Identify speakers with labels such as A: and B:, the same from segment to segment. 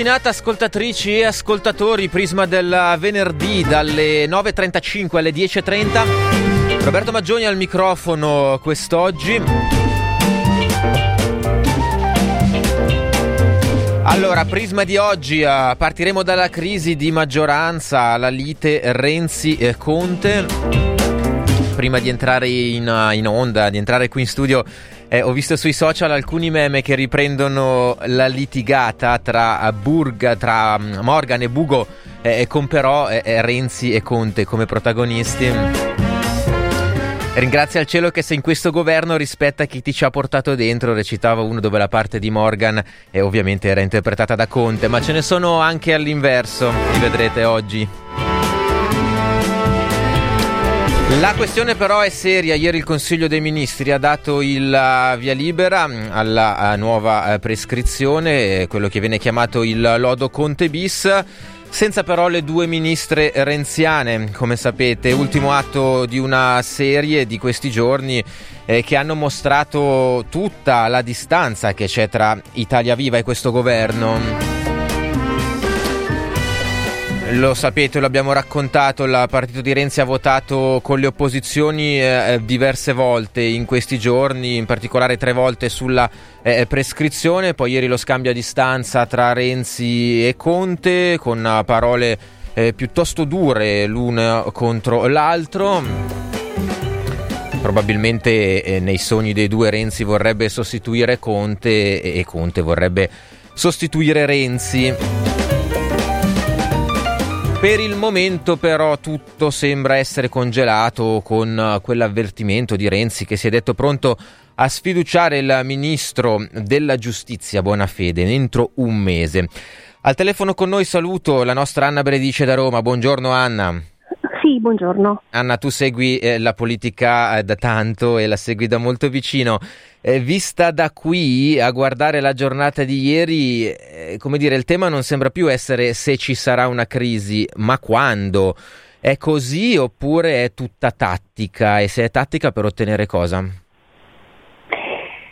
A: Mattinata ascoltatrici e ascoltatori, Prisma del venerdì dalle 9.35 alle 10.30. Roberto Maggioni al microfono quest'oggi. Allora, Prisma di oggi, uh, partiremo dalla crisi di maggioranza, la lite Renzi-Conte. Prima di entrare in, uh, in onda, di entrare qui in studio, eh, ho visto sui social alcuni meme che riprendono la litigata tra Burg, tra mm, Morgan e Bugo eh, con però eh, Renzi e Conte come protagonisti. Ringrazia il cielo che sei in questo governo rispetta chi ti ci ha portato dentro, recitava uno dove la parte di Morgan e ovviamente era interpretata da Conte, ma ce ne sono anche all'inverso, li vedrete oggi. La questione però è seria. Ieri il Consiglio dei Ministri ha dato il uh, via libera mm, alla uh, nuova uh, prescrizione, quello che viene chiamato il lodo Conte bis. Senza però le due ministre renziane, come sapete, ultimo atto di una serie di questi giorni eh, che hanno mostrato tutta la distanza che c'è tra Italia Viva e questo governo. Lo sapete, lo abbiamo raccontato, il partito di Renzi ha votato con le opposizioni eh, diverse volte in questi giorni, in particolare tre volte sulla eh, prescrizione, poi ieri lo scambio a distanza tra Renzi e Conte con parole eh, piuttosto dure l'uno contro l'altro. Probabilmente eh, nei sogni dei due Renzi vorrebbe sostituire Conte e Conte vorrebbe sostituire Renzi. Per il momento però tutto sembra essere congelato con uh, quell'avvertimento di Renzi che si è detto pronto a sfiduciare il ministro della giustizia Bonafede entro un mese. Al telefono con noi saluto la nostra Anna Bredice da Roma. Buongiorno Anna.
B: Sì, buongiorno.
A: Anna, tu segui eh, la politica eh, da tanto e la segui da molto vicino. Eh, vista da qui a guardare la giornata di ieri, eh, come dire, il tema non sembra più essere se ci sarà una crisi, ma quando. È così oppure è tutta tattica? E se è tattica per ottenere cosa?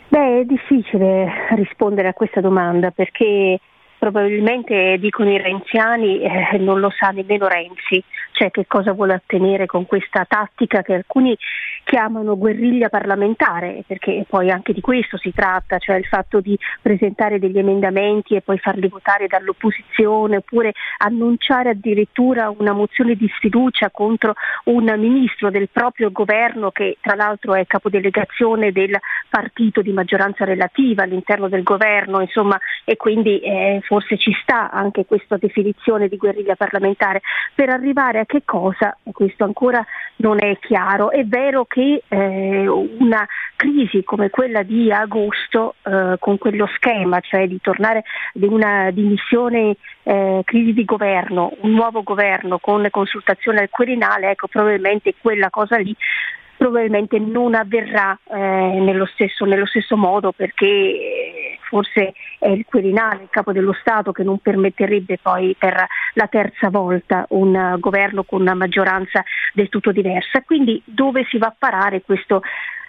B: Beh, è difficile rispondere a questa domanda perché probabilmente dicono i renziani, eh, non lo sa nemmeno Renzi, cioè che cosa vuole ottenere con questa tattica che alcuni chiamano guerriglia parlamentare, perché poi anche di questo si tratta, cioè il fatto di presentare degli emendamenti e poi farli votare dall'opposizione, oppure annunciare addirittura una mozione di sfiducia contro un ministro del proprio governo che tra l'altro è capodelegazione del partito di maggioranza relativa all'interno del governo, insomma, e quindi eh, forse ci sta anche questa definizione di guerriglia parlamentare. Per arrivare a che cosa? Questo ancora non è chiaro. È vero che eh, una crisi come quella di agosto, eh, con quello schema, cioè di tornare ad una dimissione, eh, crisi di governo, un nuovo governo con consultazione al Quirinale, ecco probabilmente quella cosa lì probabilmente non avverrà eh, nello, stesso, nello, stesso, modo perché forse è il Quirinale, il capo dello Stato, che non permetterebbe poi per la terza volta un governo con una maggioranza del tutto diversa. Quindi dove si va a parare questo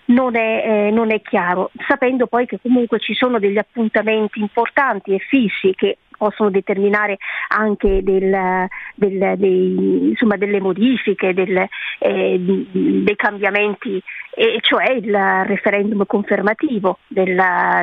B: non è, eh, non è, chiaro, sapendo poi che comunque ci sono degli appuntamenti importanti e fissi che possono determinare anche del, del, dei, insomma, delle modifiche, del, eh, dei cambiamenti, e cioè il referendum confermativo del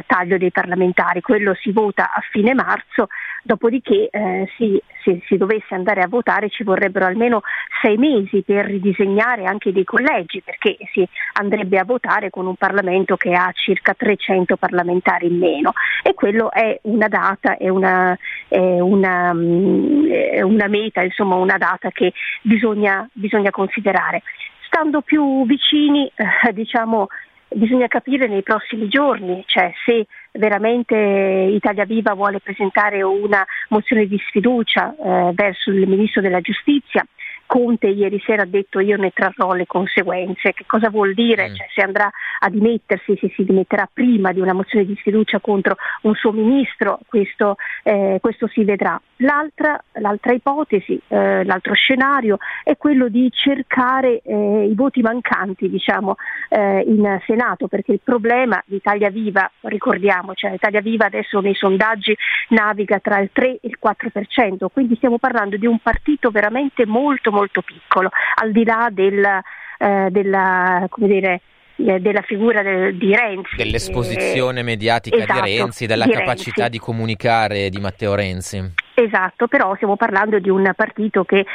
B: taglio dei parlamentari. Quello si vota a fine marzo, dopodiché eh, si, se si dovesse andare a votare ci vorrebbero almeno sei mesi per ridisegnare anche dei collegi, perché si andrebbe a votare con un Parlamento che ha circa 300 parlamentari in meno e quello è una data, è una, è una, mm, una meta, insomma una data che bisogna, bisogna considerare. Stando più vicini, eh, diciamo, bisogna capire nei prossimi giorni, cioè se veramente Italia Viva vuole presentare una mozione di sfiducia eh, verso il Ministro della Giustizia, Conte ieri sera ha detto io ne trarrò le conseguenze. Che cosa vuol dire? Mm. Cioè, se andrà a dimettersi, se si dimetterà prima di una mozione di sfiducia contro un suo ministro, questo, eh, questo si vedrà. L'altra, l'altra ipotesi, eh, l'altro scenario è quello di cercare eh, i voti mancanti diciamo, eh, in Senato, perché il problema di Italia Viva, ricordiamo, cioè Italia Viva adesso nei sondaggi naviga tra il 3 e il 4%, quindi stiamo parlando di un partito veramente molto molto piccolo, al di là del, eh, della, come dire, eh, della figura del, di Renzi.
A: Dell'esposizione eh, mediatica esatto, di Renzi, della di capacità Renzi. di comunicare di Matteo Renzi.
B: Esatto, però stiamo parlando di un partito che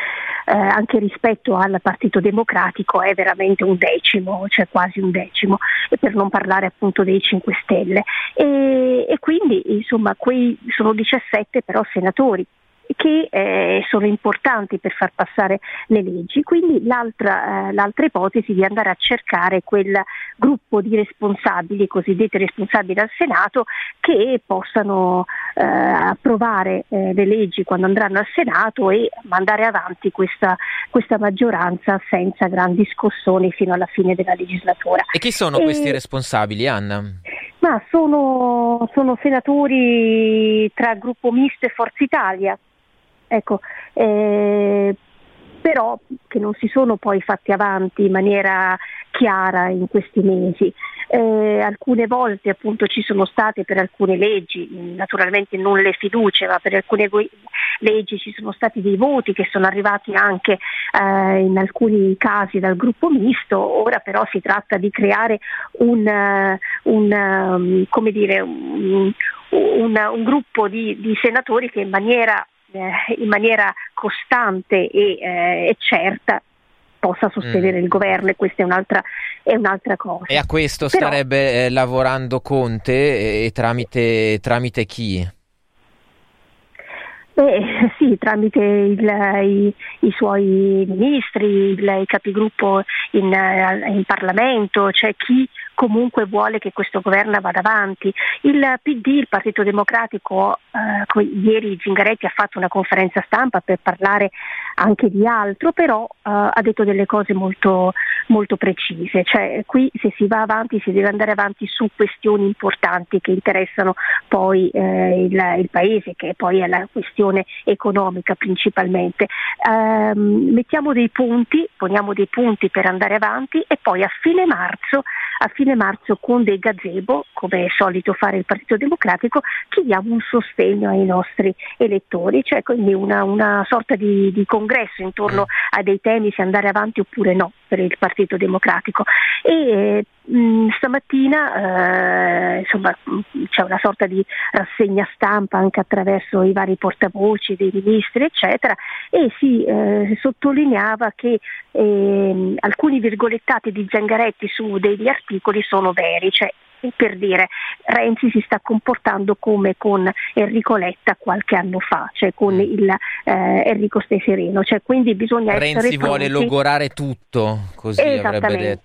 B: eh, anche rispetto al Partito Democratico è veramente un decimo, cioè quasi un decimo, e per non parlare appunto dei 5 Stelle. E, e quindi insomma quei sono 17 però senatori che eh, sono importanti per far passare le leggi. Quindi l'altra, eh, l'altra, ipotesi di andare a cercare quel gruppo di responsabili, cosiddetti responsabili al Senato, che possano eh, approvare eh, le leggi quando andranno al Senato e mandare avanti questa, questa, maggioranza senza grandi scossoni fino alla fine della legislatura.
A: E chi sono e... questi responsabili, Anna?
B: Ma sono, sono senatori tra gruppo misto e Forza Italia, Ecco, eh, però che non si sono poi fatti avanti in maniera chiara in questi mesi. Eh, alcune volte appunto ci sono state per alcune leggi, naturalmente non le fiducie, ma per alcune go- leggi ci sono stati dei voti che sono arrivati anche eh, in alcuni casi dal gruppo misto, ora però si tratta di creare un, un, um, dire, un, un gruppo di, di senatori che in maniera eh, in maniera costante e, eh, e certa possa sostenere mm. il governo e questa è un'altra, è un'altra cosa.
A: E a questo Però, starebbe eh, lavorando Conte e, e tramite, tramite chi?
B: Beh, sì, tramite il, i, i, suoi ministri, il, i capigruppo in, eh, in Parlamento, cioè chi comunque vuole che questo governo vada avanti. Il PD, il Partito Democratico, eh, ieri Zingaretti ha fatto una conferenza stampa per parlare anche di altro, però eh, ha detto delle cose molto, molto precise, cioè qui se si va avanti si deve andare avanti su questioni importanti che interessano poi eh, il, il, Paese, che poi è la questione economica principalmente. Ehm, mettiamo dei punti, poniamo dei punti per andare avanti e poi a fine marzo a fine marzo con dei gazebo, come è solito fare il Partito Democratico, chiediamo un sostegno ai nostri elettori, cioè quindi una, una sorta di, di, congresso intorno a dei temi se andare avanti oppure no per il Partito Democratico. E, mh, mm, stamattina eh, insomma, c'è una sorta di rassegna stampa anche attraverso i vari portavoci dei ministri eccetera e si eh, sottolineava che eh, alcuni virgolettati di Zangaretti su degli articoli sono veri, cioè per dire Renzi si sta comportando come con Enrico Letta qualche anno fa, cioè con mm. il, eh, Enrico Stesereno, cioè quindi bisogna
A: Renzi
B: essere
A: pronti. vuole logorare tutto, così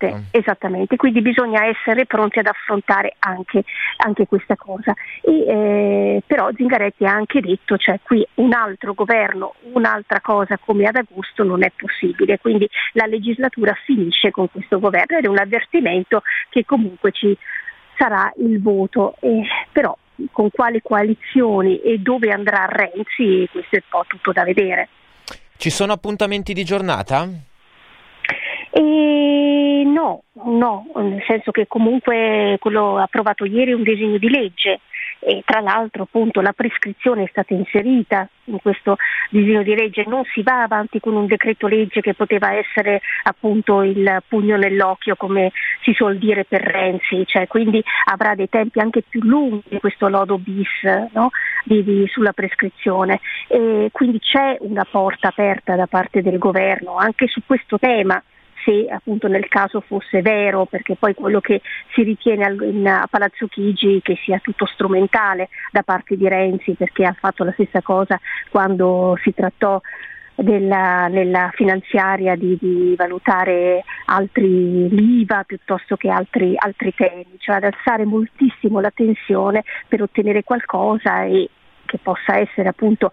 A: detto.
B: Esattamente, quindi bisogna essere pronti ad affrontare anche, anche questa cosa. E, eh, però Zingaretti ha anche detto, cioè qui un altro governo, un'altra cosa come ad agosto non è possibile, quindi la legislatura finisce con questo governo ed è un avvertimento che comunque ci sarà il voto, eh, però con quali coalizioni e dove andrà Renzi, questo è un po' tutto da vedere.
A: Ci sono appuntamenti di giornata?
B: E no, no, nel senso che comunque quello approvato ieri è un disegno di legge e tra l'altro appunto la prescrizione è stata inserita in questo disegno di legge, non si va avanti con un decreto legge che poteva essere appunto il pugno nell'occhio come si suol dire per Renzi, cioè, quindi avrà dei tempi anche più lunghi questo lodo bis no? di, di, sulla prescrizione. E quindi c'è una porta aperta da parte del governo anche su questo tema se appunto nel caso fosse vero, perché poi quello che si ritiene a Palazzo Chigi che sia tutto strumentale da parte di Renzi, perché ha fatto la stessa cosa quando si trattò della, nella finanziaria di, di, valutare altri l'IVA piuttosto che altri, altri temi, cioè ad alzare moltissimo la tensione per ottenere qualcosa e che possa essere appunto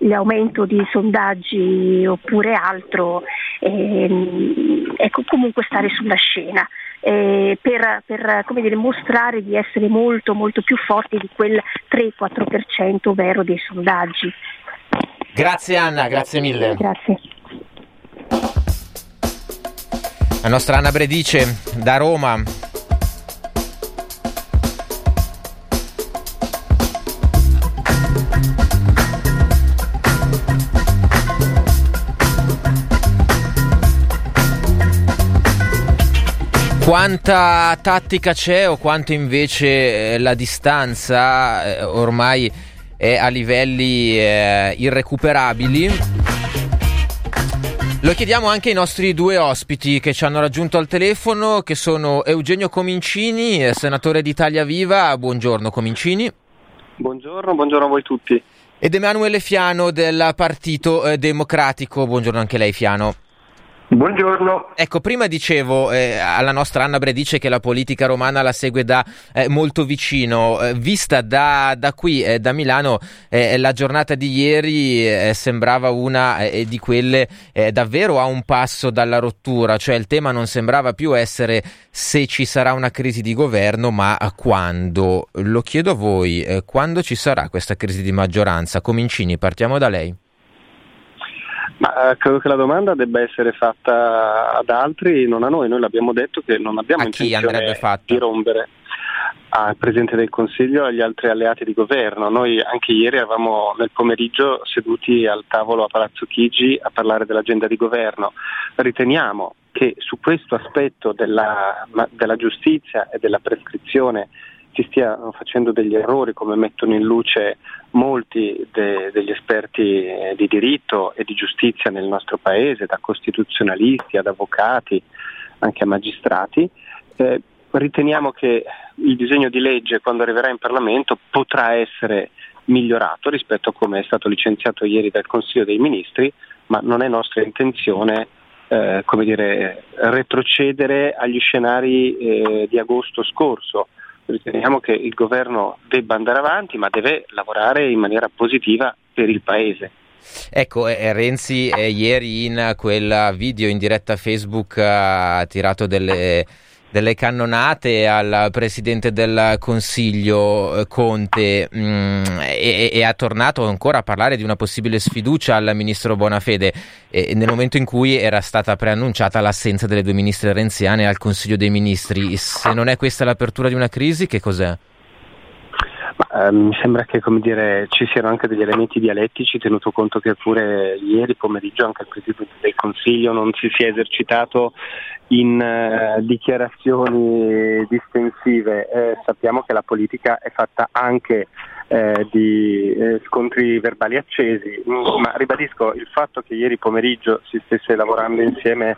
B: l'aumento di sondaggi oppure altro, ehm, ecco, comunque stare sulla scena. Eh, per, per dire, mostrare di essere molto molto più forti di quel 3-4% vero dei sondaggi.
A: Grazie Anna, grazie mille.
B: Grazie.
A: La nostra Anna Bredice da Roma. Quanta tattica c'è o quanto invece eh, la distanza eh, ormai è a livelli eh, irrecuperabili? Lo chiediamo anche ai nostri due ospiti che ci hanno raggiunto al telefono, che sono Eugenio Comincini, senatore d'Italia Viva. Buongiorno Comincini.
C: Buongiorno, buongiorno a voi tutti.
A: Ed Emanuele Fiano del Partito Democratico. Buongiorno anche lei Fiano.
D: Buongiorno.
A: Ecco, prima dicevo eh, alla nostra Anna Bredice che la politica romana la segue da eh, molto vicino. Eh, vista da, da qui, eh, da Milano, eh, la giornata di ieri eh, sembrava una di quelle davvero a un passo dalla rottura, cioè il tema non sembrava più essere se ci sarà una crisi di governo, ma quando. Lo chiedo a voi, quando ci sarà questa crisi di maggioranza? Comincini, partiamo da lei.
C: Ma eh, credo che la domanda debba essere fatta ad altri, non a noi. Noi l'abbiamo detto che non abbiamo
A: a
C: intenzione
A: di
C: rompere al Presidente del Consiglio e agli altri alleati di governo. Noi anche ieri eravamo nel pomeriggio seduti al tavolo a Palazzo Chigi a parlare dell'agenda di governo. Riteniamo che su questo aspetto della, della giustizia e della prescrizione si stiano facendo degli errori come mettono in luce molti de- degli esperti eh, di diritto e di giustizia nel nostro paese, da costituzionalisti ad avvocati, anche a magistrati. Eh, riteniamo che il disegno di legge quando arriverà in Parlamento potrà essere migliorato rispetto a come è stato licenziato ieri dal Consiglio dei Ministri, ma non è nostra intenzione eh, dire, retrocedere agli scenari eh, di agosto scorso riteniamo che il governo debba andare avanti ma deve lavorare in maniera positiva per il Paese.
A: Ecco, eh, Renzi eh, ieri in quel video in diretta Facebook ha tirato delle delle cannonate al Presidente del Consiglio eh, Conte mh, mm, e, e, ha tornato ancora a parlare di una possibile sfiducia al Ministro Bonafede eh, nel momento in cui era stata preannunciata l'assenza delle due ministre renziane al Consiglio dei Ministri. Se non è questa l'apertura di una crisi, che cos'è?
C: Ma, eh, mi sembra che dire, ci siano anche degli elementi dialettici, tenuto conto che pure ieri pomeriggio anche il Presidente del Consiglio non si sia esercitato in eh, dichiarazioni distensive. Eh, sappiamo che la politica è fatta anche eh, di eh, scontri verbali accesi, ma ribadisco il fatto che ieri pomeriggio si stesse lavorando insieme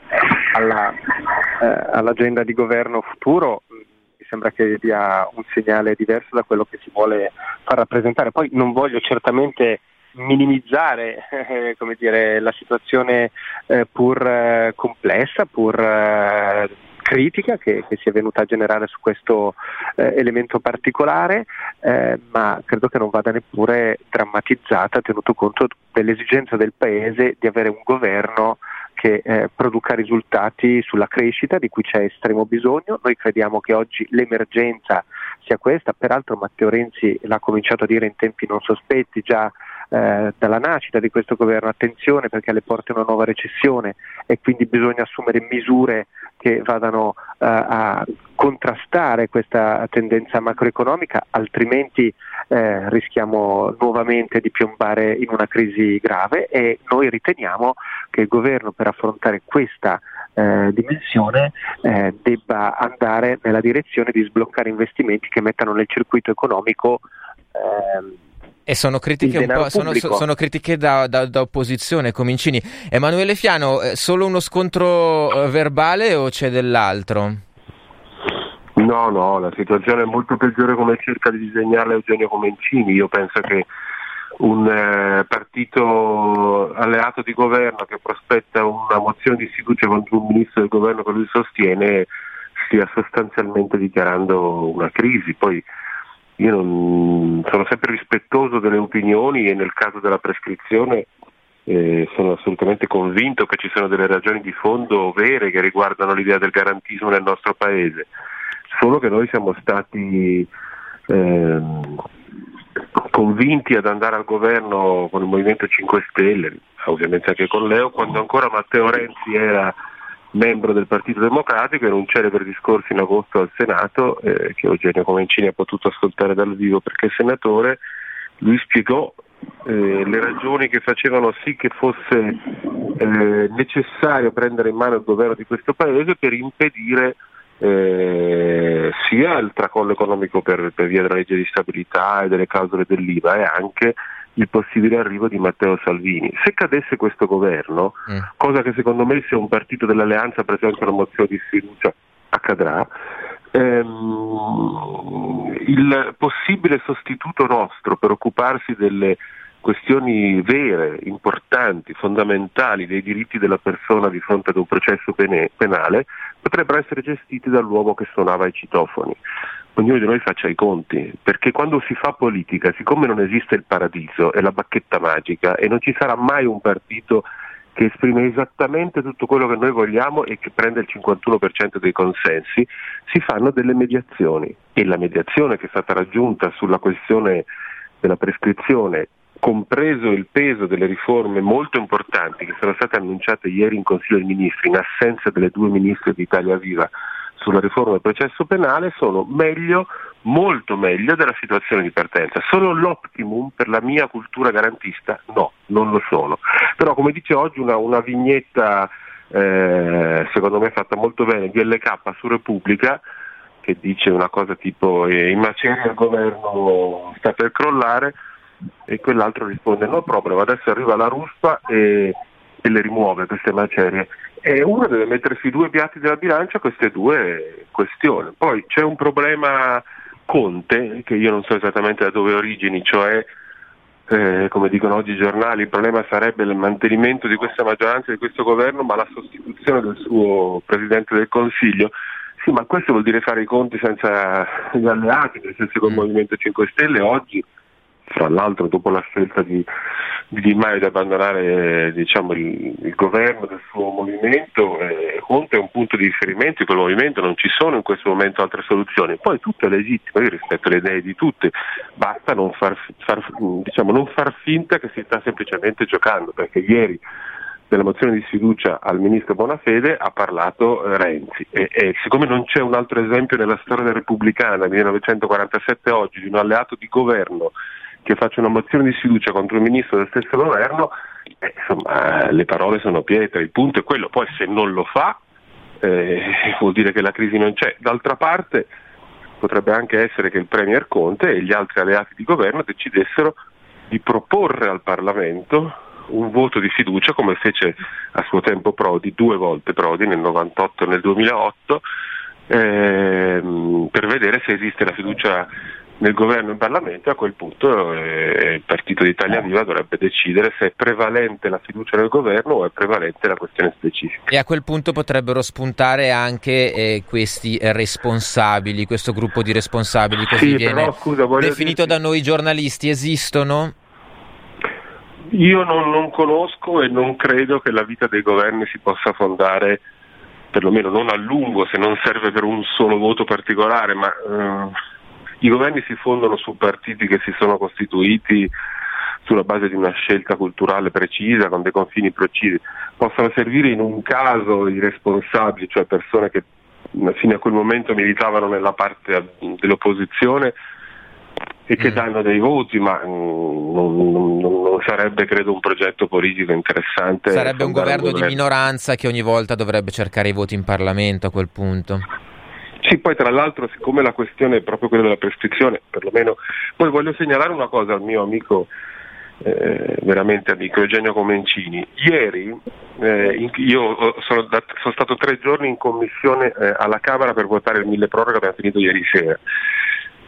C: alla, eh, all'agenda di governo futuro mi sembra che dia un segnale diverso da quello che si vuole far rappresentare. Poi non voglio certamente minimizzare eh, dire, la situazione eh, pur eh, complessa, pur eh, critica che, che, si è venuta a generare su questo eh, elemento particolare, eh, ma credo che non vada neppure drammatizzata tenuto conto dell'esigenza del Paese di avere un governo che eh, produca risultati sulla crescita di cui c'è estremo bisogno. Noi crediamo che oggi l'emergenza sia questa, peraltro Matteo Renzi l'ha cominciato a dire in tempi non sospetti già eh, dalla nascita di questo governo, attenzione perché alle porte una nuova recessione e quindi bisogna assumere misure che vadano eh, a contrastare questa tendenza macroeconomica, altrimenti eh, rischiamo nuovamente di piombare in una crisi grave e noi riteniamo che il governo per affrontare questa eh, dimensione eh, debba andare nella direzione di sbloccare investimenti che mettano nel circuito economico eh,
A: e sono critiche, sono, sono critiche da, da, da, opposizione, Comincini. Emanuele Fiano, eh, solo uno scontro eh, verbale o c'è dell'altro?
D: No, no, la situazione è molto peggiore come cerca di disegnarla Eugenio Comencini. Io penso che un eh, partito alleato di governo che prospetta una mozione di fiducia contro un ministro del governo che lui sostiene stia sostanzialmente dichiarando una crisi. Poi io non, sono sempre rispettoso delle opinioni e nel caso della prescrizione eh, sono assolutamente convinto che ci sono delle ragioni di fondo vere che riguardano l'idea del garantismo nel nostro paese, solo che noi siamo stati eh, convinti ad andare al governo con il Movimento 5 Stelle, ovviamente anche con Leo, quando ancora Matteo Renzi era membro del Partito Democratico in un celebre discorso in agosto al Senato eh, che Eugenio Comencini ha potuto ascoltare dal vivo perché senatore. Lui spiegò eh, le ragioni che facevano sì che fosse eh, necessario prendere in mano il governo di questo Paese per impedire eh, sia il tracollo economico per, per, via della legge di stabilità e delle clausole dell'IVA e anche il possibile arrivo di Matteo Salvini. Se cadesse questo governo, mm. cosa che secondo me se un partito dell'alleanza presenta una mozione di sfiducia accadrà, ehm, il possibile sostituto nostro per occuparsi delle questioni vere, importanti, fondamentali dei diritti della persona di fronte ad un processo penale potrebbero essere gestiti dall'uomo che suonava i citofoni. Ognuno di noi faccia i conti, perché quando si fa politica, siccome non esiste il paradiso e la bacchetta magica e non ci sarà mai un partito che esprime esattamente tutto quello che noi vogliamo e che prende il 51% dei consensi, si fanno delle mediazioni e la mediazione che è stata raggiunta sulla questione della prescrizione compreso il peso delle riforme molto importanti che sono state annunciate ieri in Consiglio dei Ministri in assenza delle due ministre di Italia Viva sulla riforma del processo penale sono meglio, molto meglio della situazione di partenza. Sono l'optimum per la mia cultura garantista? No, non lo sono. Però come dice oggi una, una vignetta eh, secondo me fatta molto bene di LK su Repubblica che dice una cosa tipo eh, in maceria il governo sta per crollare e quell'altro risponde no proprio, adesso arriva la ruspa e, e le rimuove queste macerie e uno deve mettere sui due piatti della bilancia queste due questioni. Poi c'è un problema Conte, che io non so esattamente da dove origini, cioè eh, come dicono oggi i giornali, il problema sarebbe il mantenimento di questa maggioranza, di questo governo, ma la sostituzione del suo Presidente del Consiglio. Sì, ma questo vuol dire fare i conti senza gli alleati, nel senso che il mm. Movimento 5 Stelle oggi fra l'altro dopo la scelta di, di Di Maio di abbandonare diciamo, il, il, governo del suo movimento, eh, Conte è un punto di riferimento di quel movimento, non ci sono in questo momento altre soluzioni, poi tutto è legittimo, io rispetto le idee di tutti, basta non far, far, diciamo, non far finta che si sta semplicemente giocando, perché ieri della mozione di sfiducia al ministro Bonafede ha parlato eh, Renzi. E, e, siccome non c'è un altro esempio nella storia repubblicana 1947 oggi di un alleato di governo che faccia una mozione di sfiducia contro il ministro del stesso governo, eh, insomma, le parole sono pietre, il punto è quello, poi se non lo fa eh, vuol dire che la crisi non c'è. D'altra parte potrebbe anche essere che il Premier Conte e gli altri alleati di governo decidessero di proporre al Parlamento un voto di fiducia come fece a suo tempo Prodi, due volte Prodi nel 98 e nel 2008, ehm, per vedere se esiste la fiducia nel governo e in Parlamento, a quel punto eh, il Partito d'Italia Viva dovrebbe decidere se è prevalente la fiducia nel governo o è prevalente la questione specifica.
A: E a quel punto potrebbero spuntare anche eh, questi responsabili, questo gruppo di responsabili così sì, viene però, scusa, definito dirti... da noi giornalisti, esistono?
D: Io non, non conosco e non credo che la vita dei governi si possa fondare perlomeno non a lungo se non serve per un solo voto particolare, ma eh, i governi si fondano su partiti che si sono costituiti sulla base di una scelta culturale precisa, con dei confini precisi, possono servire in un caso i responsabili, cioè persone che fino a quel momento militavano nella parte dell'opposizione e che mm. danno dei voti, ma non, non, non, sarebbe credo un progetto politico interessante.
A: Sarebbe un governo, un governo di minoranza che ogni volta dovrebbe cercare i voti in Parlamento a quel punto.
D: Poi tra l'altro siccome la questione è proprio quella della prescrizione, perlomeno, poi voglio segnalare una cosa al mio amico, eh, veramente amico Eugenio Comencini. Ieri eh, in, io sono, da, sono, stato tre giorni in commissione eh, alla Camera per votare il mille proroghe, abbiamo finito ieri sera.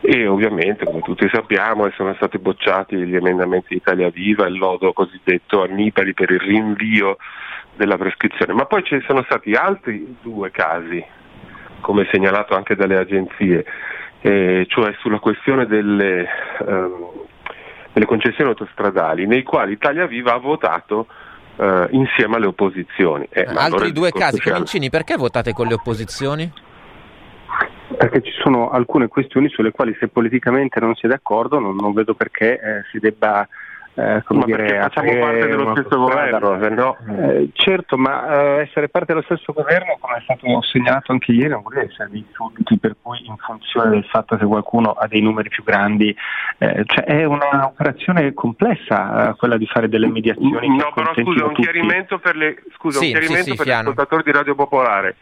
D: E ovviamente, come tutti sappiamo, sono stati bocciati gli emendamenti di Italia Viva, il lodo cosiddetto Annipoli per il rinvio della prescrizione. Ma poi ci sono stati altri due casi come segnalato anche dalle agenzie, eh, cioè sulla questione delle, ehm, delle, concessioni autostradali, nei quali Italia Viva ha votato eh, insieme alle opposizioni.
A: Eh, altri due casi, Comincini, perché votate con le opposizioni?
C: Perché ci sono alcune questioni sulle quali se politicamente non si è d'accordo non, non vedo perché eh, si debba
D: eh, come ma dire, facciamo parte dello stesso governo, se no...
C: eh, certo, ma eh, essere parte dello stesso governo, come è stato segnalato anche ieri, non vuol dire essere dei sudditi per cui in funzione del fatto che qualcuno ha dei numeri più grandi, eh, cioè è un'operazione complessa eh, quella di fare delle mediazioni.
D: No, però scusa, un chiarimento per, le, scusa, sì, un chiarimento sì, sì, per gli ascoltatori di Radio Popolare.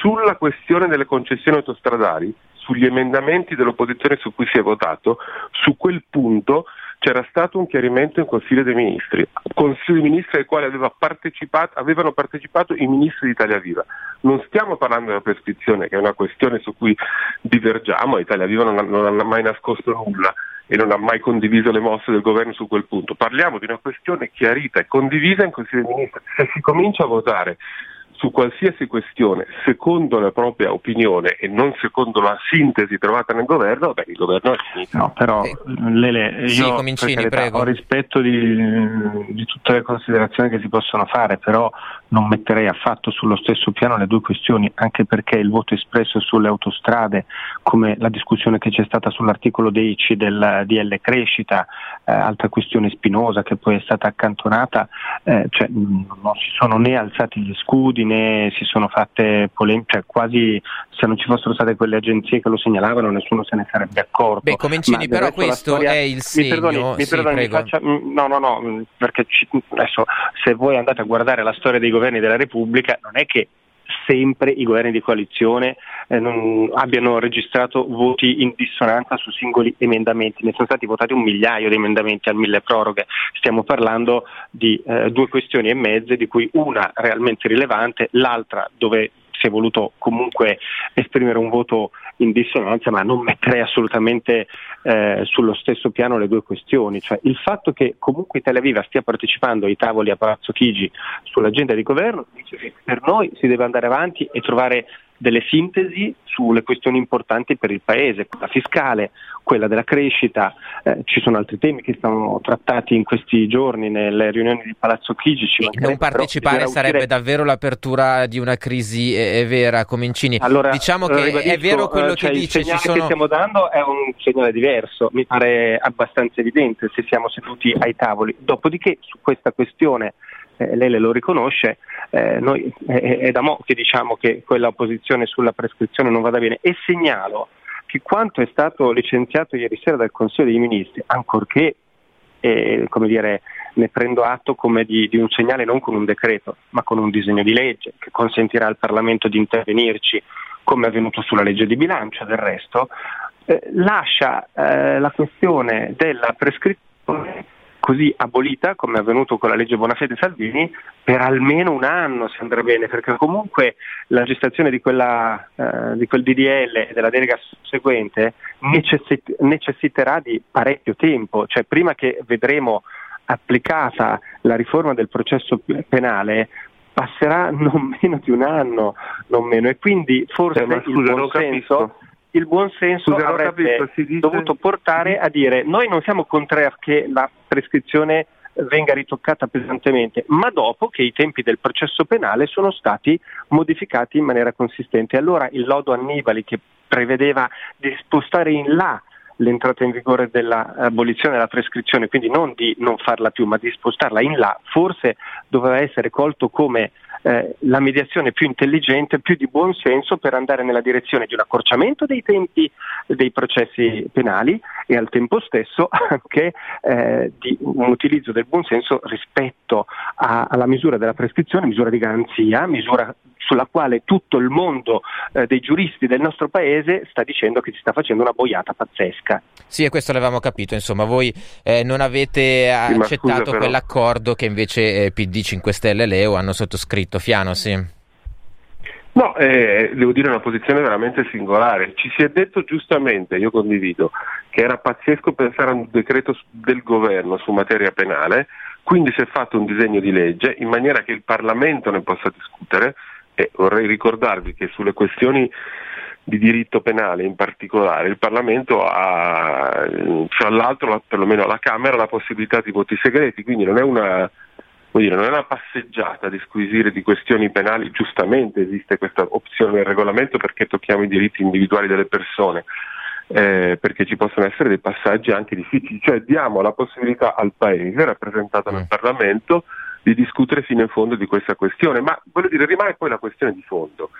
D: Sulla questione delle concessioni autostradali, sugli emendamenti dell'opposizione su cui si è votato, su quel punto c'era stato un chiarimento in Consiglio dei Ministri, Consiglio dei Ministri al quale aveva partecipato, avevano partecipato i ministri di Italia Viva. Non stiamo parlando della prescrizione, che è una questione su cui divergiamo, Italia Viva non ha, non ha mai nascosto nulla e non ha mai condiviso le mosse del governo su quel punto. Parliamo di una questione chiarita e condivisa in Consiglio dei Ministri. Se si comincia a votare su qualsiasi questione secondo la propria opinione e non secondo la sintesi trovata nel governo, beh, il governo è finito.
C: No, però eh, Lele, io
A: sì, carità,
C: ho rispetto di, di, tutte le considerazioni che si possono fare, però non metterei affatto sullo stesso piano le due questioni, anche perché il voto espresso sulle autostrade, come la discussione che c'è stata sull'articolo 10 del DL Crescita, eh, altra questione spinosa che poi è stata accantonata, eh, cioè, non si sono né alzati gli scudi né si sono fatte polemiche, cioè quasi se non ci fossero state quelle agenzie che lo segnalavano nessuno se ne sarebbe accorto.
A: Beh, Comencini, però questo storia... è il segno.
C: Mi perdoni, mi, perdoni, mi faccia... no, no, no, perché ci... adesso se voi andate a guardare la storia dei governi della Repubblica non è che sempre i governi di coalizione eh, non, abbiano registrato voti in dissonanza su singoli emendamenti. Ne sono stati votati un migliaio di emendamenti al mille proroghe. Stiamo parlando di eh, due questioni e mezze, di cui una realmente rilevante, l'altra dove si è voluto comunque esprimere un voto in dissonanza, ma non metterei assolutamente eh, sullo stesso piano le due questioni. Cioè, il fatto che comunque Italia Viva stia partecipando ai tavoli a Palazzo Chigi sull'agenda di governo dice che per noi si deve andare avanti e trovare delle sintesi sulle questioni importanti per il Paese, quella fiscale, quella della crescita, eh, ci sono altri temi che stanno trattati in questi giorni nelle riunioni di Palazzo Chigi.
A: non partecipare sarebbe uscire... davvero l'apertura di una crisi eh, vera, Comincini.
C: Allora,
A: diciamo che è vero quello
C: cioè
A: che dice.
C: Il segnale
A: sono...
C: che stiamo dando è un segnale diverso, mi pare abbastanza evidente se siamo seduti ai tavoli. Dopodiché su questa questione eh, lei le lo riconosce, eh, noi, è, è da mo' che diciamo che quella opposizione sulla prescrizione non vada bene. E segnalo che quanto è stato licenziato ieri sera dal Consiglio dei Ministri, ancorché eh, come dire, ne prendo atto come di, di, un segnale non con un decreto, ma con un disegno di legge che consentirà al Parlamento di intervenirci, come è avvenuto sulla legge di bilancio del resto, eh, lascia eh, la questione della prescrizione così abolita, come è avvenuto con la legge Bonafede Salvini, per almeno un anno se andrà bene, perché comunque la gestazione di, quella, eh, di quel DDL e della delega seguente necessit- necessiterà di parecchio tempo, cioè prima che vedremo applicata la riforma del processo penale passerà non meno di un anno, non meno, e quindi forse eh, scusa, il buon senso il buon senso Scusa, avrebbe capito, dice... dovuto portare a dire noi non siamo contrari a che la prescrizione venga ritoccata pesantemente, ma dopo che i tempi del processo penale sono stati modificati in maniera consistente. Allora il lodo Annibali che prevedeva di spostare in là l'entrata in vigore dell'abolizione della prescrizione, quindi non di non farla più, ma di spostarla in là, forse doveva essere colto come eh, la mediazione più intelligente, più di buon senso per andare nella direzione di un accorciamento dei tempi dei processi penali e al tempo stesso anche eh, di un utilizzo del buon senso rispetto a, alla misura della prescrizione, misura di garanzia, misura sulla quale tutto il mondo eh, dei giuristi del nostro paese sta dicendo che si sta facendo una boiata pazzesca.
A: Sì, e questo l'avevamo capito, insomma, voi eh, non avete accettato scusa, quell'accordo che invece eh, PD 5 Stelle e Leo hanno sottoscritto. Fiano, sì.
D: No, eh, devo dire una posizione veramente singolare. Ci si è detto giustamente, io condivido, che era pazzesco pensare a un decreto del governo su materia penale, quindi si è fatto un disegno di legge in maniera che il Parlamento ne possa discutere e vorrei ricordarvi che sulle questioni di diritto penale in particolare, il Parlamento ha, tra l'altro, perlomeno alla Camera, la possibilità di voti segreti, quindi non è una, dire, non è una passeggiata di squisire di questioni penali, giustamente esiste questa opzione nel regolamento perché tocchiamo i diritti individuali delle persone, eh, perché ci possono essere dei passaggi anche difficili, cioè diamo la possibilità al Paese, rappresentato nel mm. Parlamento, di discutere fino in fondo di questa questione, ma voglio dire, rimane poi la questione di fondo.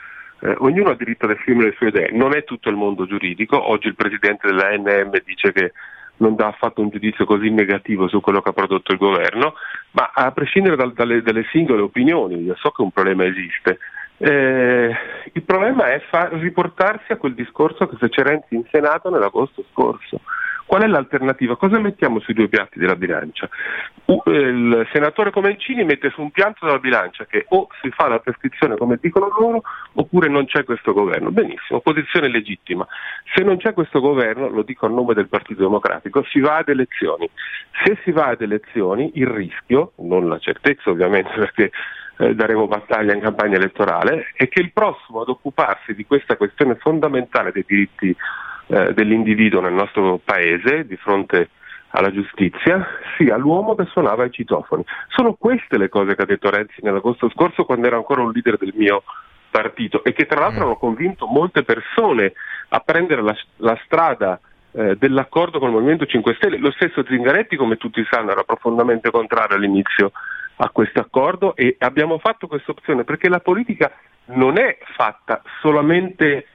D: Eh, ognuno ha diritto ad esprimere le sue idee, non è tutto il mondo giuridico, oggi il presidente dell'ANM dice che non dà affatto un giudizio così negativo su quello che ha prodotto il governo, ma a prescindere dal, dalle, dalle, singole opinioni, io so che un problema esiste, eh, il problema è far, riportarsi a quel discorso che fece Renzi in Senato nell'agosto scorso. Qual è l'alternativa? Cosa mettiamo sui due piatti della bilancia? Il senatore Comencini mette su un piatto della bilancia che o si fa la prescrizione come dicono loro oppure non c'è questo governo. Benissimo, posizione legittima. Se non c'è questo governo, lo dico a nome del Partito Democratico, si va ad elezioni. Se si va ad elezioni il rischio, non la certezza ovviamente perché eh, daremo battaglia in campagna elettorale, è che il prossimo ad occuparsi di questa questione fondamentale dei diritti eh, dell'individuo nel nostro paese di fronte alla giustizia sia l'uomo che suonava i citofoni. Sono queste le cose che ha detto Renzi nell'agosto scorso quando era ancora un leader del mio partito e che tra l'altro mm. hanno convinto molte persone a prendere la, la strada eh, dell'accordo con il Movimento 5 Stelle. Lo stesso Zingaretti, come tutti sanno, era profondamente contrario all'inizio a questo accordo e abbiamo fatto questa opzione perché la politica non è fatta solamente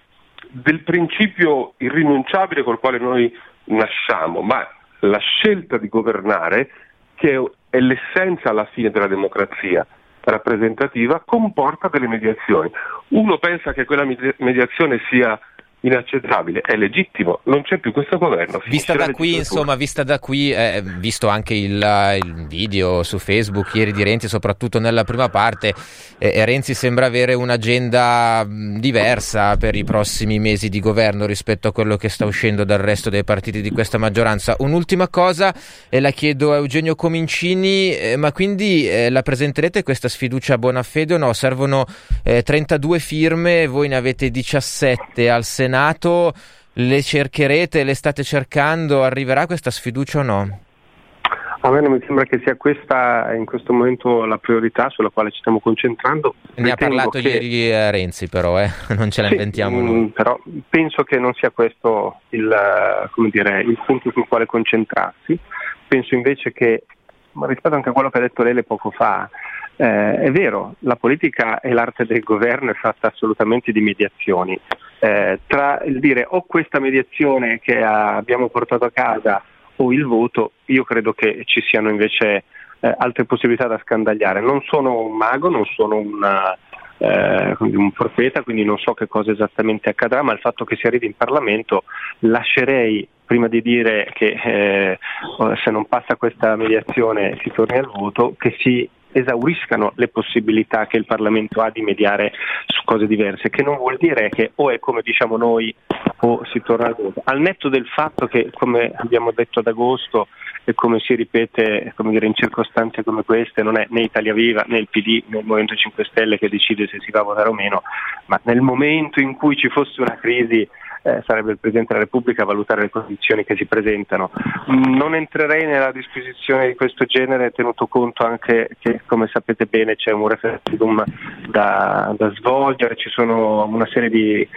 D: del principio irrinunciabile col quale noi nasciamo, ma la scelta di governare, che è l'essenza alla fine della democrazia rappresentativa, comporta delle mediazioni. Uno pensa che quella mediazione sia inaccettabile, è legittimo, non c'è più questo governo.
A: Vista da qui, insomma, vista da qui, eh, visto anche il, il, video su Facebook ieri di Renzi, soprattutto nella prima parte, eh, Renzi sembra avere un'agenda diversa per i prossimi mesi di governo rispetto a quello che sta uscendo dal resto dei partiti di questa maggioranza. Un'ultima cosa, e la chiedo a Eugenio Comincini, eh, ma quindi eh, la presenterete questa sfiducia a buona fede o no? Servono 32 eh, firme, voi ne avete 17 al Senato Senato le cercherete, le state cercando, arriverà questa sfiducia o no?
C: A me non mi sembra che sia questa in questo momento la priorità sulla quale ci stiamo concentrando.
A: Ne Ritengo ha parlato che... ieri eh, Renzi però, eh? non ce la sì, inventiamo noi.
C: Mm, però penso che non sia questo il, dire, il punto sul quale concentrarsi. Penso invece che, rispetto anche a quello che ha detto Lele poco fa, eh, è vero, la politica e l'arte del governo è fatta assolutamente di mediazioni. Eh, tra il dire o questa mediazione che abbiamo portato a casa o il voto, io credo che ci siano invece eh, altre possibilità da scandagliare. Non sono un mago, non sono una, eh, un profeta, quindi non so che cosa esattamente accadrà, ma il fatto che si arrivi in Parlamento lascerei prima di dire che eh, se non passa questa mediazione si torni al voto, che si esauriscano le possibilità che il Parlamento ha di mediare su cose diverse, che non vuol dire che o è come diciamo noi o si torna al voto. Al netto del fatto che, come abbiamo detto ad agosto e come si ripete come dire, in circostanze come queste, non è né Italia Viva né il PD né il Movimento 5 Stelle che decide se si va a votare o meno, ma nel momento in cui ci fosse una crisi eh, sarebbe il Presidente della Repubblica a valutare le condizioni che si presentano. Non entrerei nella disposizione di questo genere tenuto conto anche che come sapete bene c'è un referendum da, da svolgere, ci sono una serie di,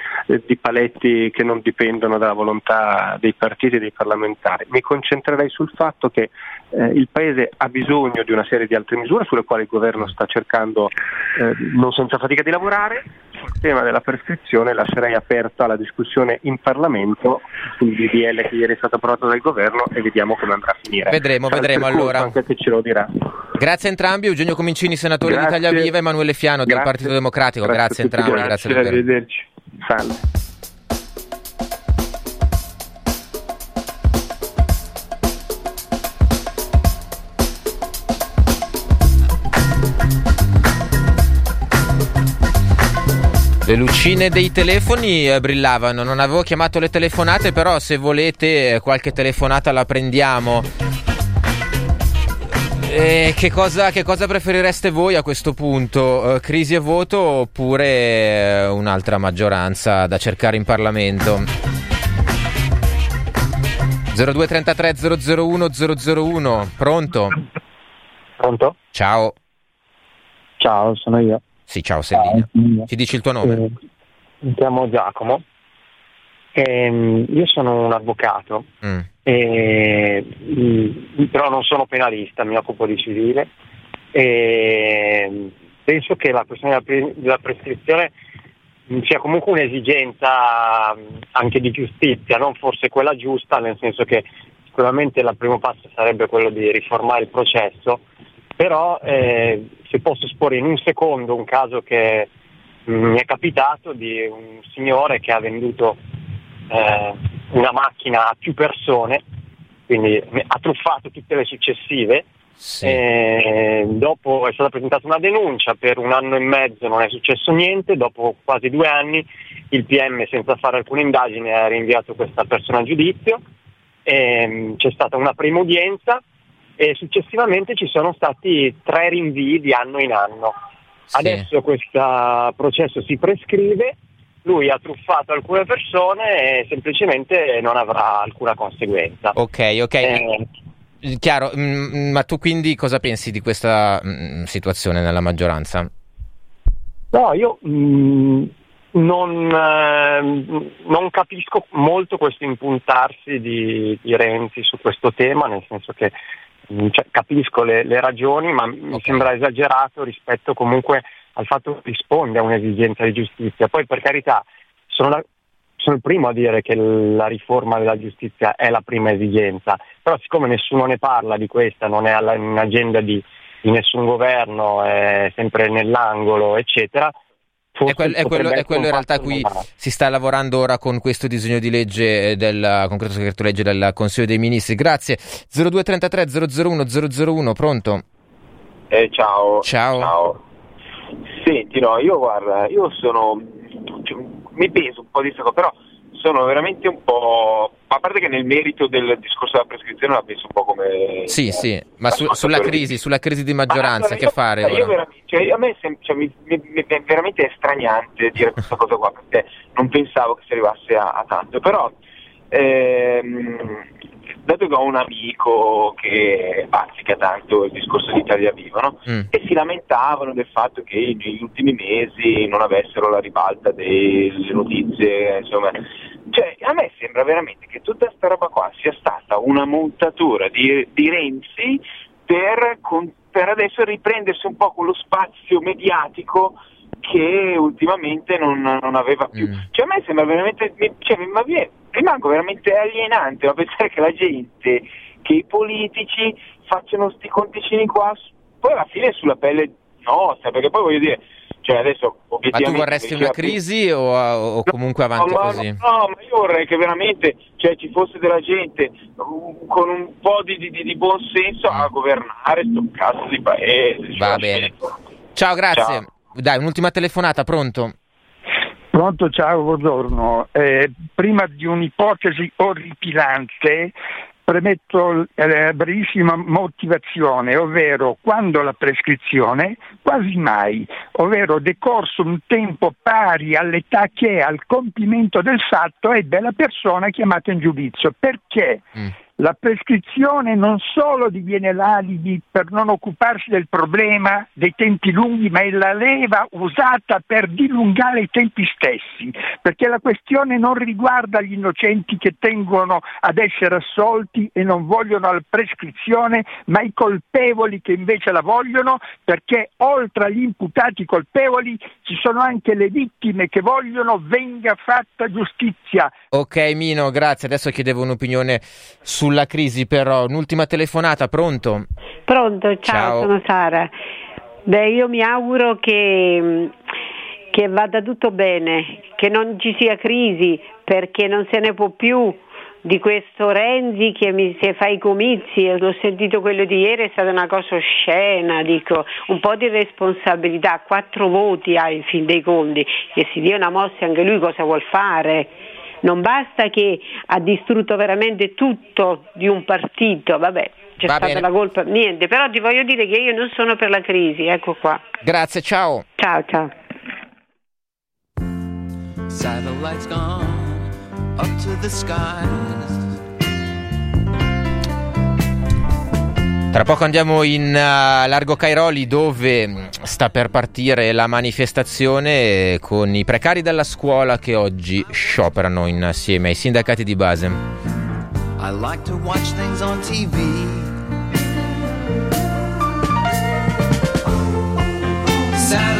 C: di, paletti che non dipendono dalla volontà dei partiti e dei parlamentari. Mi concentrerei sul fatto che eh, il Paese ha bisogno di una serie di altre misure sulle quali il governo sta cercando eh, non senza fatica di lavorare. Sul tema della prescrizione lascerei aperta la discussione in Parlamento sul DDL che ieri è stato approvato dal governo e vediamo come andrà a finire.
A: Vedremo, C'è vedremo allora.
C: Anche che ce lo dirà.
A: Grazie a entrambi, Eugenio Comincini, senatore grazie. di Italia Viva, Emanuele Fiano grazie. del Partito Democratico. Grazie, grazie a entrambi.
C: Grazie, grazie arrivederci. Salve.
A: Le lucine dei telefoni eh, brillavano, non avevo chiamato le telefonate, però se volete eh, qualche telefonata la prendiamo. E che cosa, che cosa, preferireste voi a questo punto? Uh, crisi e voto oppure uh, un'altra maggioranza da cercare in Parlamento? 0233 001 001, pronto?
E: Pronto?
A: Ciao.
E: Ciao, sono io.
A: Sì, ciao, Sellina. Ciao, Ci dici il tuo nome? Eh,
E: mi chiamo Giacomo. Eh, io sono un avvocato, mm. eh, però non sono penalista, mi occupo di civile. E penso che la questione della prescrizione sia comunque un'esigenza anche di giustizia, non forse quella giusta, nel senso che sicuramente il primo passo sarebbe quello di riformare il processo, però eh, se posso esporre in un secondo un caso che mi è capitato di un signore che ha venduto eh, una macchina a più persone, quindi ha truffato tutte le successive. Sì. Eh, dopo è stata presentata una denuncia, per un anno e mezzo non è successo niente, dopo quasi due anni il PM senza fare alcune indagini ha rinviato questa persona a giudizio, eh, c'è stata una prima udienza e successivamente ci sono stati tre rinvii di anno in anno. Sì. Adesso questo processo si prescrive lui ha truffato alcune persone e semplicemente non avrà alcuna conseguenza.
A: Ok, ok. Eh, Chiaro, mh, mm, mm, ma tu quindi cosa pensi di questa mh, mm, situazione nella maggioranza?
E: No, io mh, non, eh, non, capisco molto questo impuntarsi di, di, Renzi su questo tema, nel senso che cioè, capisco le, le, ragioni, ma okay. mi sembra esagerato rispetto comunque al fatto che risponde a un'esigenza di giustizia. Poi per carità sono, la, sono, il primo a dire che la riforma della giustizia è la prima esigenza, però siccome nessuno ne parla di questa, non è in agenda di, di nessun governo, è sempre nell'angolo, eccetera,
A: è, quel, è, quello, è quello, in realtà cui si sta lavorando ora con questo disegno di legge del concreto segreto legge del Consiglio dei Ministri. Grazie. 0233 001 001, pronto?
F: Eh, ciao.
A: Ciao.
F: ciao. Senti, no, io guarda, io sono, cioè, mi peso un po' di questo, però sono veramente un po'. A parte che nel merito del discorso della prescrizione la penso un po' come.
A: Sì, eh, sì, ma su, sulla crisi, sulla crisi di maggioranza, che fare?
F: Io cioè, a me sem- cioè, mi, mi, mi, è veramente straniante dire questa cosa qua, perché non pensavo che si arrivasse a, a tanto, però. Ehm, dato che ho un amico che bazzica tanto il discorso di Italia Viva, no? mm. e si lamentavano del fatto che negli ultimi mesi non avessero la ribalta delle notizie, insomma. Cioè, a me sembra veramente che tutta questa roba qua sia stata una montatura di, di Renzi per, per adesso riprendersi un po' quello spazio mediatico che ultimamente non, non aveva più. Mm. Cioè, a me sembra veramente, cioè, ma viene, rimango veramente alienante a pensare che la gente, che i politici facciano sti conticini qua, poi alla fine sulla pelle nostra, perché poi voglio dire, cioè adesso
A: obiettivamente... Ma tu vorresti una crisi o, o comunque avanti
F: no,
A: così?
F: No, ma io vorrei che veramente cioè, ci fosse della gente con un po' di, di, di buon senso a governare sto cazzo di paese.
A: Va cioè, bene. Ciao, grazie. Ciao. Dai, un'ultima telefonata, pronto?
G: Pronto, ciao, buongiorno. Eh, prima di un'ipotesi orripilante, premetto eh, brevissima motivazione, ovvero quando la prescrizione, quasi mai, ovvero decorso un tempo pari all'età che è al compimento del fatto ebbe la persona chiamata in giudizio. Perché? Mm la prescrizione non solo diviene l'alibi per non occuparsi del problema dei tempi lunghi, ma è la leva usata per dilungare i tempi stessi, perché la questione non riguarda gli innocenti che tengono ad essere assolti e non vogliono la prescrizione, ma i colpevoli che invece la vogliono, perché oltre agli imputati colpevoli ci sono anche le vittime che vogliono venga fatta giustizia.
A: Ok Mino, grazie. Adesso chiedevo un'opinione su sulla crisi però. Un'ultima telefonata, pronto?
H: Pronto, ciao, ciao. sono Sara. Beh, io mi auguro che, che vada tutto bene, che non ci sia crisi, perché non se ne può più di questo Renzi che mi se fa i comizi, ho sentito quello di ieri, è stata una cosa oscena, dico, un po' di responsabilità, quattro voti ha in fin dei conti, che si dia una mossa anche lui cosa vuol fare non basta che ha distrutto veramente tutto di un partito, vabbè, c'è Va stata bene. la colpa, niente, però ti voglio dire che io non sono per la crisi, ecco qua.
I: Grazie, ciao.
H: Ciao, ciao.
I: Satellites gone up to the skies. Tra poco andiamo in uh, Largo Cairoli dove mm, sta per partire la manifestazione con i precari della scuola che oggi scioperano insieme ai sindacati di base. I like to watch things on TV. Satellite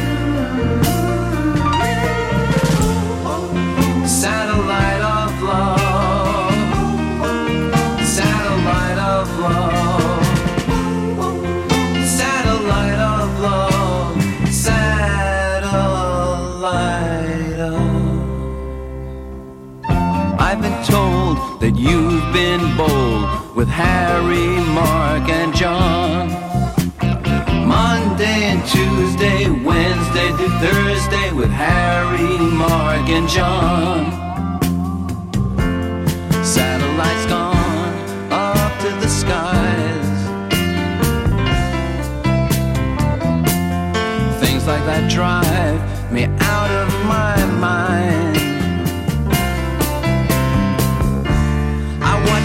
I: That you've been bold with Harry, Mark, and John. Monday and Tuesday, Wednesday through Thursday with Harry, Mark, and John. Satellites gone up to the skies. Things like that drive me out of my mind.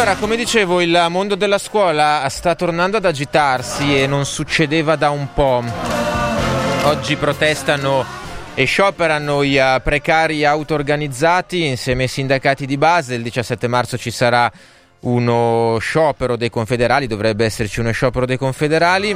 I: Allora, come dicevo, il mondo della scuola sta tornando ad agitarsi e non succedeva da un po'. Oggi protestano e scioperano i eh, precari auto-organizzati insieme ai sindacati di base. Il 17 marzo ci sarà uno sciopero dei confederali, dovrebbe esserci uno sciopero dei confederali.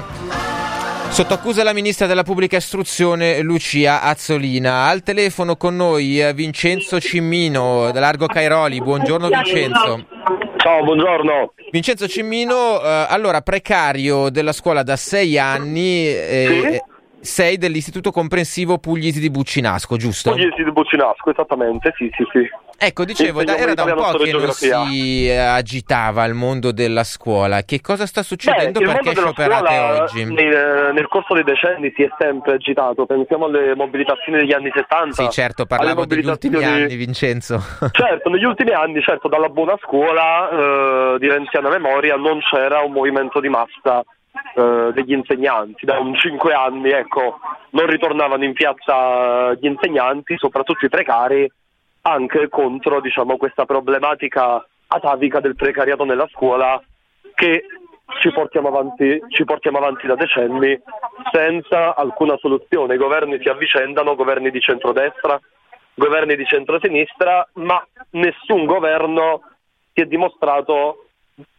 I: Sotto accusa la ministra della pubblica istruzione Lucia Azzolina. Al telefono con noi eh, Vincenzo Cimmino da Largo Cairoli. Buongiorno Vincenzo.
J: Ciao, buongiorno.
I: Vincenzo Cimmino, eh, allora precario della scuola da sei anni. Eh, sì? Sei dell'Istituto Comprensivo Puglisi di Buccinasco, giusto?
J: Puglisi di Buccinasco, esattamente, sì, sì, sì.
I: Ecco, dicevo, da, era da un po' che non si agitava il mondo della scuola. Che cosa sta succedendo? Beh, Perché scioperate oggi?
J: Nel, nel, corso dei decenni si è sempre agitato. Pensiamo alle mobilitazioni degli anni 70.
I: Sì, certo, parlavo degli ultimi di... anni, Vincenzo.
J: Certo, negli ultimi anni, certo, dalla buona scuola eh, di renziana memoria non c'era un movimento di massa eh, degli insegnanti. Da un 5 anni ecco, non ritornavano in piazza gli insegnanti, soprattutto i precari, anche contro diciamo, questa problematica atavica del precariato nella scuola che ci portiamo, avanti, ci portiamo avanti da decenni senza alcuna soluzione. I governi si avvicendano, governi di centrodestra, governi di centrosinistra, ma nessun governo si è dimostrato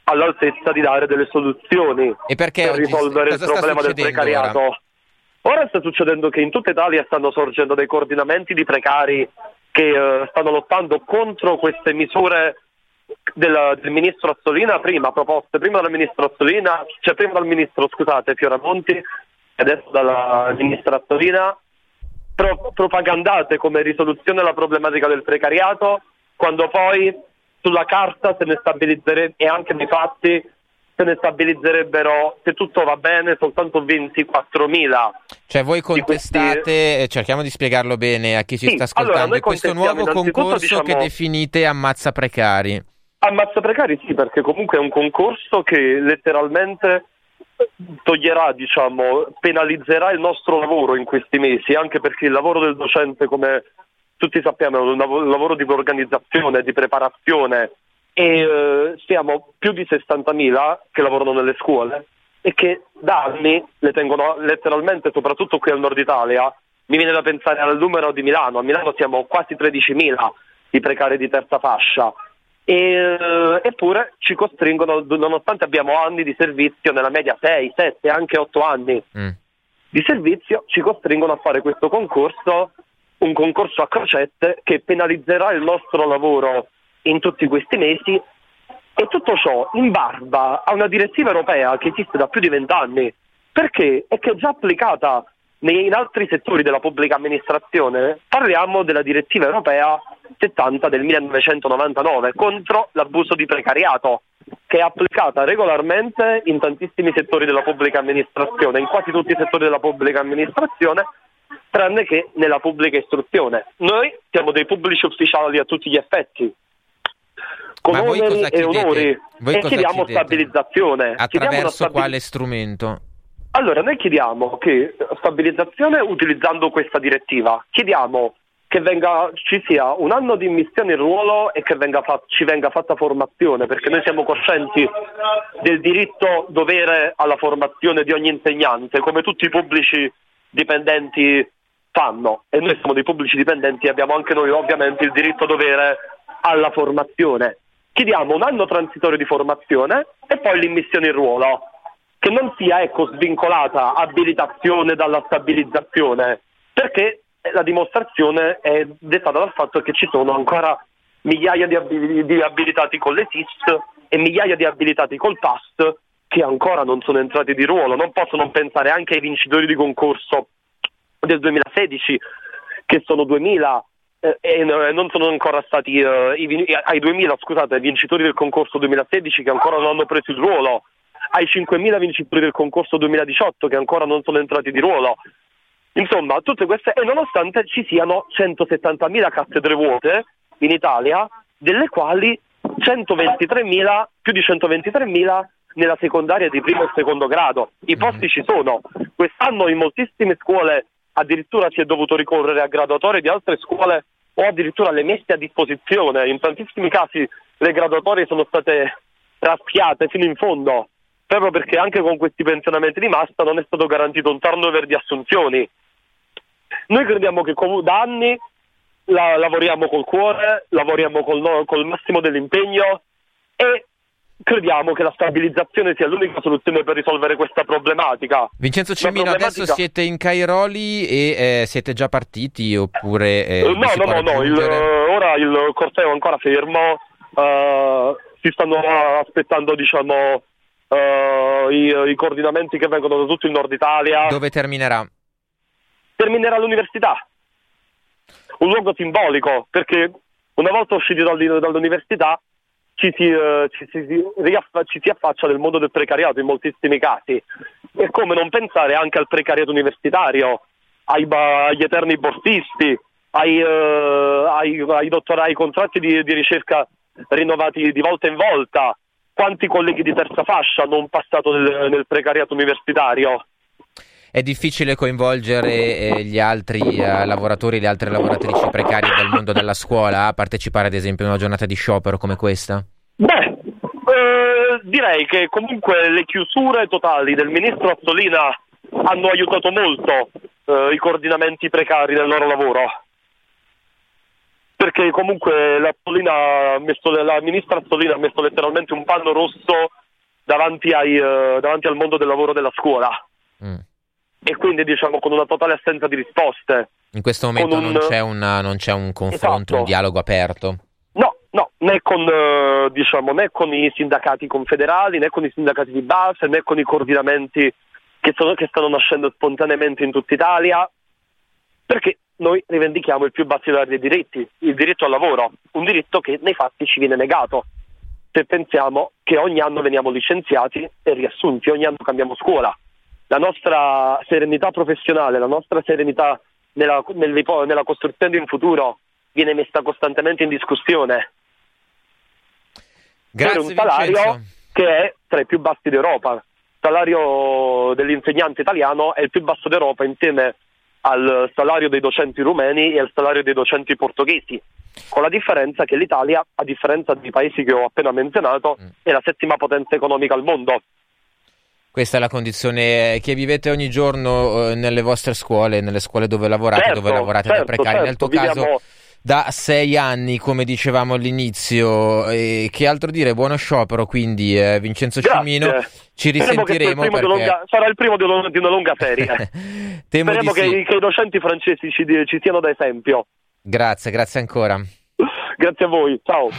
J: all'altezza di dare delle soluzioni
I: per
J: risolvere il problema del precariato. Ora? ora? sta succedendo che in tutta Italia stanno sorgendo dei coordinamenti di precari che uh, stanno lottando contro queste misure del, del, ministro Azzolina, prima proposte prima dal ministro Azzolina, cioè prima dal ministro scusate Fioramonti e adesso dalla ministra Azzolina, pro, propagandate come risoluzione alla problematica del precariato, quando poi sulla carta se ne stabilizzerebbe e anche nei fatti se ne stabilizzerebbero, se tutto va bene, soltanto 24.000.
A: Cioè voi contestate, questi... Eh, cerchiamo di spiegarlo bene a chi ci sì, sta ascoltando, allora, questo nuovo concorso diciamo... che definite ammazza precari.
J: Ammazza precari sì, perché comunque è un concorso che letteralmente toglierà, diciamo, penalizzerà il nostro lavoro in questi mesi, anche perché il lavoro del docente, come tutti sappiamo, è un lavoro di organizzazione, di preparazione, e eh, siamo più di 60.000 che lavorano nelle scuole e che da anni le tengono letteralmente, soprattutto qui al nord Italia, mi viene da pensare al numero di Milano, a Milano siamo quasi 13.000 i precari di terza fascia, e, eh, eppure ci costringono, nonostante abbiamo anni di servizio, nella media 6, 7, anche 8 anni mm. di servizio, ci costringono a fare questo concorso, un concorso a crocette che penalizzerà il nostro lavoro in tutti questi mesi. E tutto ciò in barba a una direttiva europea che esiste da più di vent'anni, perché? È che è già applicata in altri settori della pubblica amministrazione. Parliamo della direttiva europea 70 del 1999 contro l'abuso di precariato, che è applicata regolarmente in tantissimi settori della pubblica amministrazione, in quasi tutti i settori della pubblica amministrazione, tranne che nella pubblica istruzione. Noi siamo dei pubblici ufficiali a tutti gli effetti, con oneri e onori voi e chiediamo chiedete? stabilizzazione.
A: Attraverso stabil- quale strumento?
J: Allora, noi chiediamo che stabilizzazione utilizzando questa direttiva, chiediamo che venga, ci sia un anno di immissione in ruolo e che venga fa- ci venga fatta formazione, perché noi siamo coscienti del diritto dovere alla formazione di ogni insegnante, come tutti i pubblici dipendenti fanno. E noi siamo dei pubblici dipendenti e abbiamo anche noi ovviamente il diritto dovere alla formazione. Chiediamo un anno transitorio di formazione e poi l'immissione in ruolo, che non sia ecco, svincolata abilitazione dalla stabilizzazione, perché la dimostrazione è dettata dal fatto che ci sono ancora migliaia di, abil- di abilitati con le SIS e migliaia di abilitati col PAS che ancora non sono entrati di ruolo. Non posso non pensare anche ai vincitori di concorso del 2016, che sono 2000 eh, e non sono ancora stati uh, i, ai 2000 scusate, vincitori del concorso 2016 che ancora non hanno preso il ruolo, ai 5.000 vincitori del concorso 2018 che ancora non sono entrati di ruolo. Insomma, tutte queste, e nonostante ci siano 170.000 cattedre vuote in Italia, delle quali 123.000, più di 123.000 nella secondaria di primo e secondo grado. I posti ci sono. Quest'anno in moltissime scuole addirittura si è dovuto ricorrere a graduatorie di altre scuole o addirittura le messe a disposizione. In tantissimi casi le graduatorie sono state raschiate fino in fondo, proprio perché anche con questi pensionamenti di massa non è stato garantito un turnover di assunzioni. Noi crediamo che da anni la, lavoriamo col cuore, lavoriamo col, col massimo dell'impegno e crediamo che la stabilizzazione sia l'unica soluzione per risolvere questa problematica.
A: Vincenzo Cimino, problematica... adesso siete in Cairoli e eh, siete già partiti oppure... Eh,
J: no, no, no, no, il, ora il corteo è ancora fermo, uh, si stanno aspettando diciamo, uh, i, i, coordinamenti che vengono da tutto il nord Italia.
A: Dove terminerà?
J: Terminerà all'università, un luogo simbolico perché una volta usciti dall'università ci si, uh, ci, si, ci si affaccia nel mondo del precariato in moltissimi casi. E come non pensare anche al precariato universitario, ai, agli eterni borsisti, ai, uh, ai, ai, dottor- ai contratti di, di, ricerca rinnovati di volta in volta. Quanti colleghi di terza fascia hanno passato nel, nel precariato universitario?
A: È difficile coinvolgere eh, gli altri eh, lavoratori, le altre lavoratrici precarie del mondo della scuola a partecipare ad esempio a una giornata di sciopero come questa?
J: Beh, eh, direi che comunque le chiusure totali del ministro Azzolina hanno aiutato molto eh, i coordinamenti precari del loro lavoro. Perché comunque la, messo, la ministra Azzolina ha messo letteralmente un panno rosso davanti, ai, uh, davanti al mondo del lavoro della scuola. Mm e quindi diciamo con una totale assenza di risposte.
A: In questo momento un... non, c'è una, non, c'è un confronto, esatto. un dialogo aperto?
J: No, No, né con, eh, diciamo, né con, i sindacati confederali, né con i sindacati di base, né con i coordinamenti che, sono, che stanno nascendo spontaneamente in tutta Italia, perché noi rivendichiamo il più basilare dei diritti, il diritto al lavoro, un diritto che nei fatti ci viene negato. Se pensiamo che ogni anno veniamo licenziati e riassunti, ogni anno cambiamo scuola, la nostra serenità professionale, la nostra serenità nella, nella costruzione di un futuro viene messa costantemente in discussione
A: Grazie,
J: per un salario
A: Vincenzo.
J: che è tra i più bassi d'Europa. Il salario dell'insegnante italiano è il più basso d'Europa insieme al salario dei docenti rumeni e al salario dei docenti portoghesi, con la differenza che l'Italia, a differenza dei paesi che ho appena menzionato,
A: Mm.
J: è la settima potenza economica al mondo.
A: Questa è la condizione che vivete ogni giorno eh, nelle vostre scuole, nelle scuole dove lavorate,
J: Certo,
A: dove lavorate da
J: certo,
A: precari. Nel tuo
J: certo,
A: caso da sei anni, come dicevamo all'inizio. E che altro dire? Buono sciopero, quindi eh, Vincenzo
J: Grazie.
A: Cimino. Ci
J: il
A: risentiremo
J: di
A: perché...
J: lunga- sarà il primo di una, di una lunga serie.
A: Temo
J: Speriamo che,
A: sì.
J: i- che i docenti francesi ci, ci siano da esempio.
A: Grazie, grazie ancora.
J: Grazie a voi, ciao.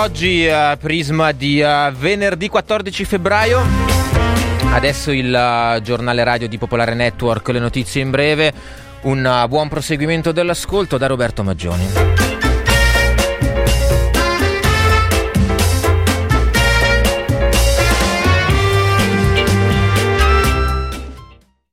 A: Oggi, uh, Prisma di uh, venerdì 14 febbraio. Adesso il uh, giornale radio di Popolare Network, le notizie in breve. Un buon proseguimento dell'ascolto da Roberto Maggioni.